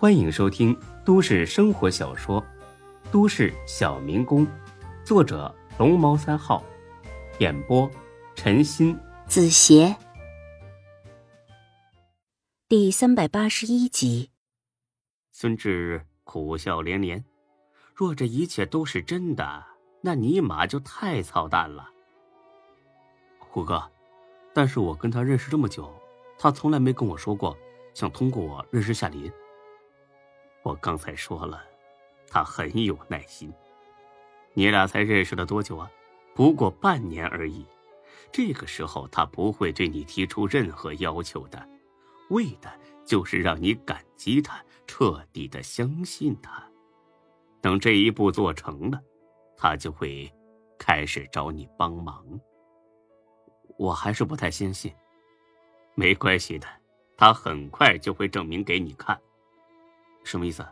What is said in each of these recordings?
欢迎收听都市生活小说《都市小民工》，作者龙猫三号，演播陈鑫、子邪，第三百八十一集。孙志苦笑连连，若这一切都是真的，那尼玛就太操蛋了。虎哥，但是我跟他认识这么久。他从来没跟我说过想通过我认识夏林。我刚才说了，他很有耐心。你俩才认识了多久啊？不过半年而已。这个时候他不会对你提出任何要求的，为的就是让你感激他，彻底的相信他。等这一步做成了，他就会开始找你帮忙。我还是不太相信。没关系的，他很快就会证明给你看。什么意思？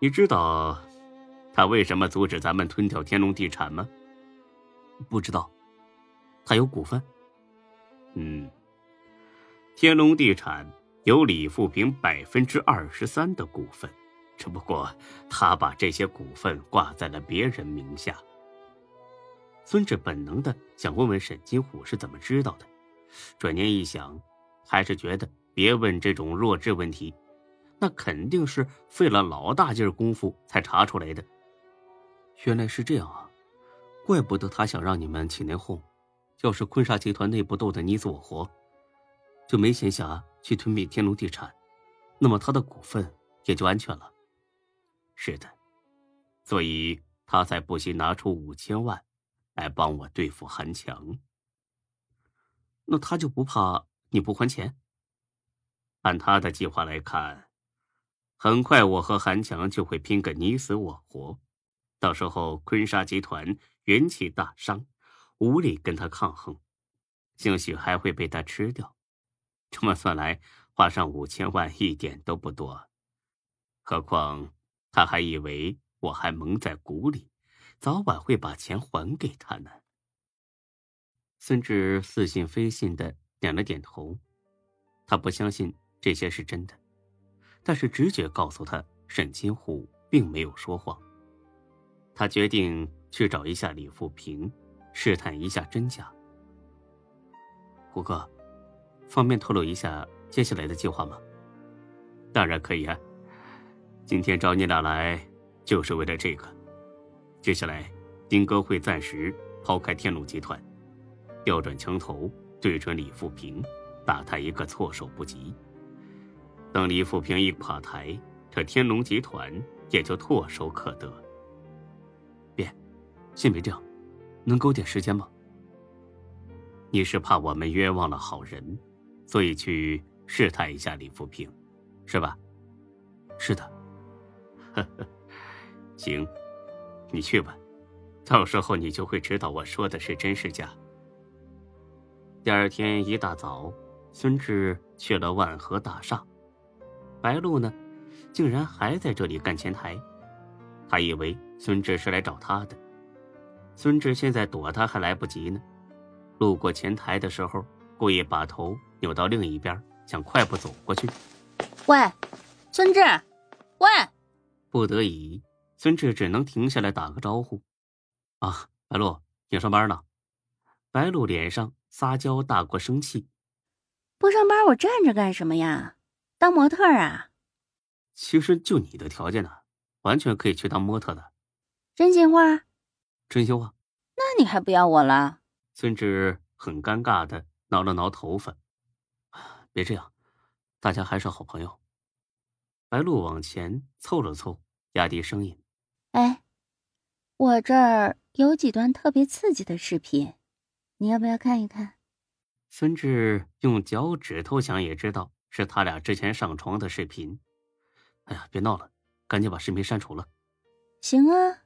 你知道他为什么阻止咱们吞掉天龙地产吗？不知道。他有股份。嗯，天龙地产有李富平百分之二十三的股份，只不过他把这些股份挂在了别人名下。孙志本能的想问问沈金虎是怎么知道的。转念一想，还是觉得别问这种弱智问题，那肯定是费了老大劲功夫才查出来的。原来是这样啊，怪不得他想让你们起内讧。要是坤沙集团内部斗得你死我活，就没闲暇去吞并天龙地产，那么他的股份也就安全了。是的，所以他才不惜拿出五千万来帮我对付韩强。那他就不怕你不还钱？按他的计划来看，很快我和韩强就会拼个你死我活，到时候坤沙集团元气大伤，无力跟他抗衡，兴许还会被他吃掉。这么算来，花上五千万一点都不多。何况他还以为我还蒙在鼓里，早晚会把钱还给他呢。孙志似信非信的点了点头，他不相信这些是真的，但是直觉告诉他沈金虎并没有说谎。他决定去找一下李富平，试探一下真假。虎哥，方便透露一下接下来的计划吗？当然可以啊，今天找你俩来就是为了这个。接下来，丁哥会暂时抛开天龙集团。调转枪头，对准李富平，打他一个措手不及。等李富平一垮台，这天龙集团也就唾手可得。别，先别这样，能给我点时间吗？你是怕我们冤枉了好人，所以去试探一下李富平，是吧？是的。呵呵，行，你去吧，到时候你就会知道我说的是真是假。第二天一大早，孙志去了万和大厦，白露呢，竟然还在这里干前台。他以为孙志是来找他的，孙志现在躲他还来不及呢。路过前台的时候，故意把头扭到另一边，想快步走过去。喂，孙志，喂！不得已，孙志只能停下来打个招呼。啊，白露，你上班呢？白露脸上。撒娇大过生气，不上班我站着干什么呀？当模特啊？其实就你的条件呢，完全可以去当模特的。真心话？真心话？那你还不要我了？孙志很尴尬的挠了挠头发，别这样，大家还是好朋友。白露往前凑了凑，压低声音：“哎，我这儿有几段特别刺激的视频。”你要不要看一看？孙志用脚趾头想也知道是他俩之前上床的视频。哎呀，别闹了，赶紧把视频删除了。行啊，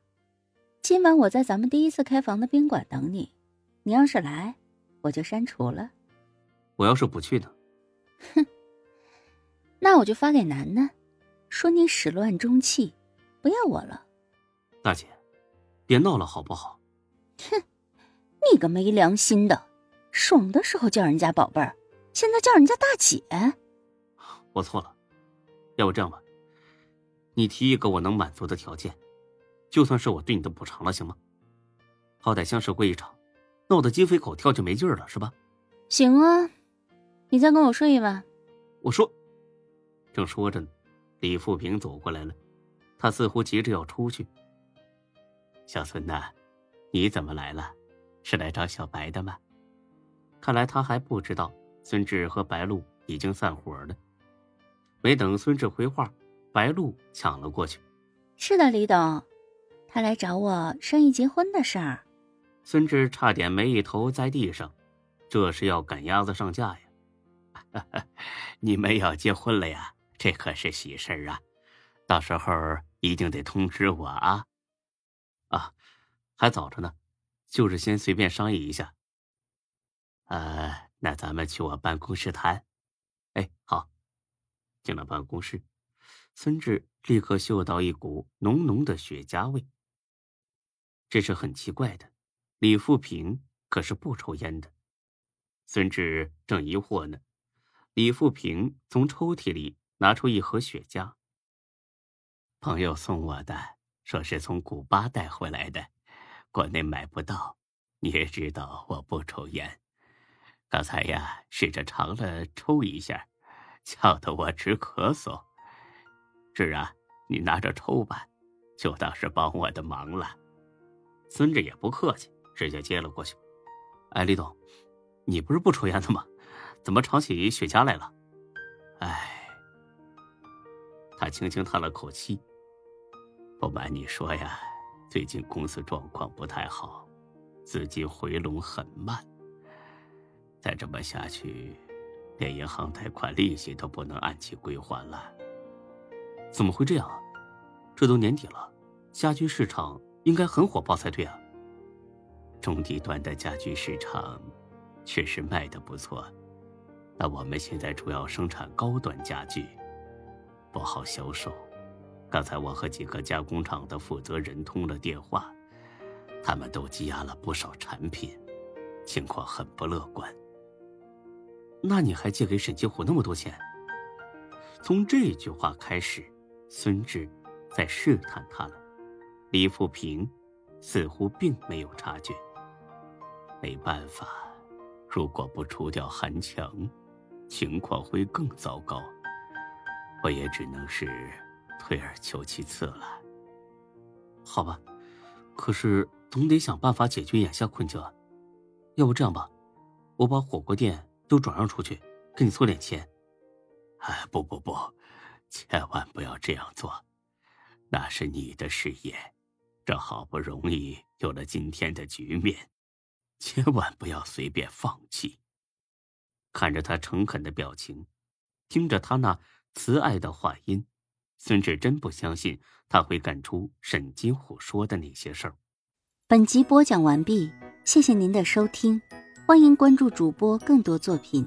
今晚我在咱们第一次开房的宾馆等你。你要是来，我就删除了。我要是不去呢？哼，那我就发给楠楠，说你始乱终弃，不要我了。大姐，别闹了好不好？哼。你个没良心的，爽的时候叫人家宝贝儿，现在叫人家大姐。我错了，要不这样吧，你提一个我能满足的条件，就算是我对你的补偿了，行吗？好歹相识过一场，闹得鸡飞狗跳就没劲儿了，是吧？行啊，你再跟我睡一晚。我说，正说着呢，李富平走过来了，他似乎急着要出去。小孙呐，你怎么来了？是来找小白的吗？看来他还不知道孙志和白露已经散伙了。没等孙志回话，白露抢了过去：“是的，李董，他来找我商议结婚的事儿。”孙志差点没一头栽地上，这是要赶鸭子上架呀！你们要结婚了呀？这可是喜事儿啊！到时候一定得通知我啊！啊，还早着呢，就是先随便商议一下。呃，那咱们去我办公室谈。哎，好。进了办公室，孙志立刻嗅到一股浓浓的雪茄味。这是很奇怪的，李富平可是不抽烟的。孙志正疑惑呢，李富平从抽屉里拿出一盒雪茄。朋友送我的，说是从古巴带回来的，国内买不到。你也知道我不抽烟。刚才呀，试着尝了抽一下，呛得我直咳嗽。志然，你拿着抽吧，就当是帮我的忙了。孙志也不客气，直接接了过去。哎，李总，你不是不抽烟的吗？怎么尝起雪茄来了？哎，他轻轻叹了口气。不瞒你说呀，最近公司状况不太好，资金回笼很慢。再这么下去，连银行贷款利息都不能按期归还了。怎么会这样？这都年底了，家居市场应该很火爆才对啊。中低端的家居市场确实卖的不错，但我们现在主要生产高端家具，不好销售。刚才我和几个加工厂的负责人通了电话，他们都积压了不少产品，情况很不乐观。那你还借给沈金虎那么多钱？从这句话开始，孙志在试探他了。李富平似乎并没有察觉。没办法，如果不除掉韩强，情况会更糟糕。我也只能是退而求其次了。好吧，可是总得想办法解决眼下困境啊。要不这样吧，我把火锅店。都转让出去，给你凑点钱。哎，不不不，千万不要这样做，那是你的事业，这好不容易有了今天的局面，千万不要随便放弃。看着他诚恳的表情，听着他那慈爱的话音，孙志真不相信他会干出沈金虎说的那些事儿。本集播讲完毕，谢谢您的收听。欢迎关注主播更多作品。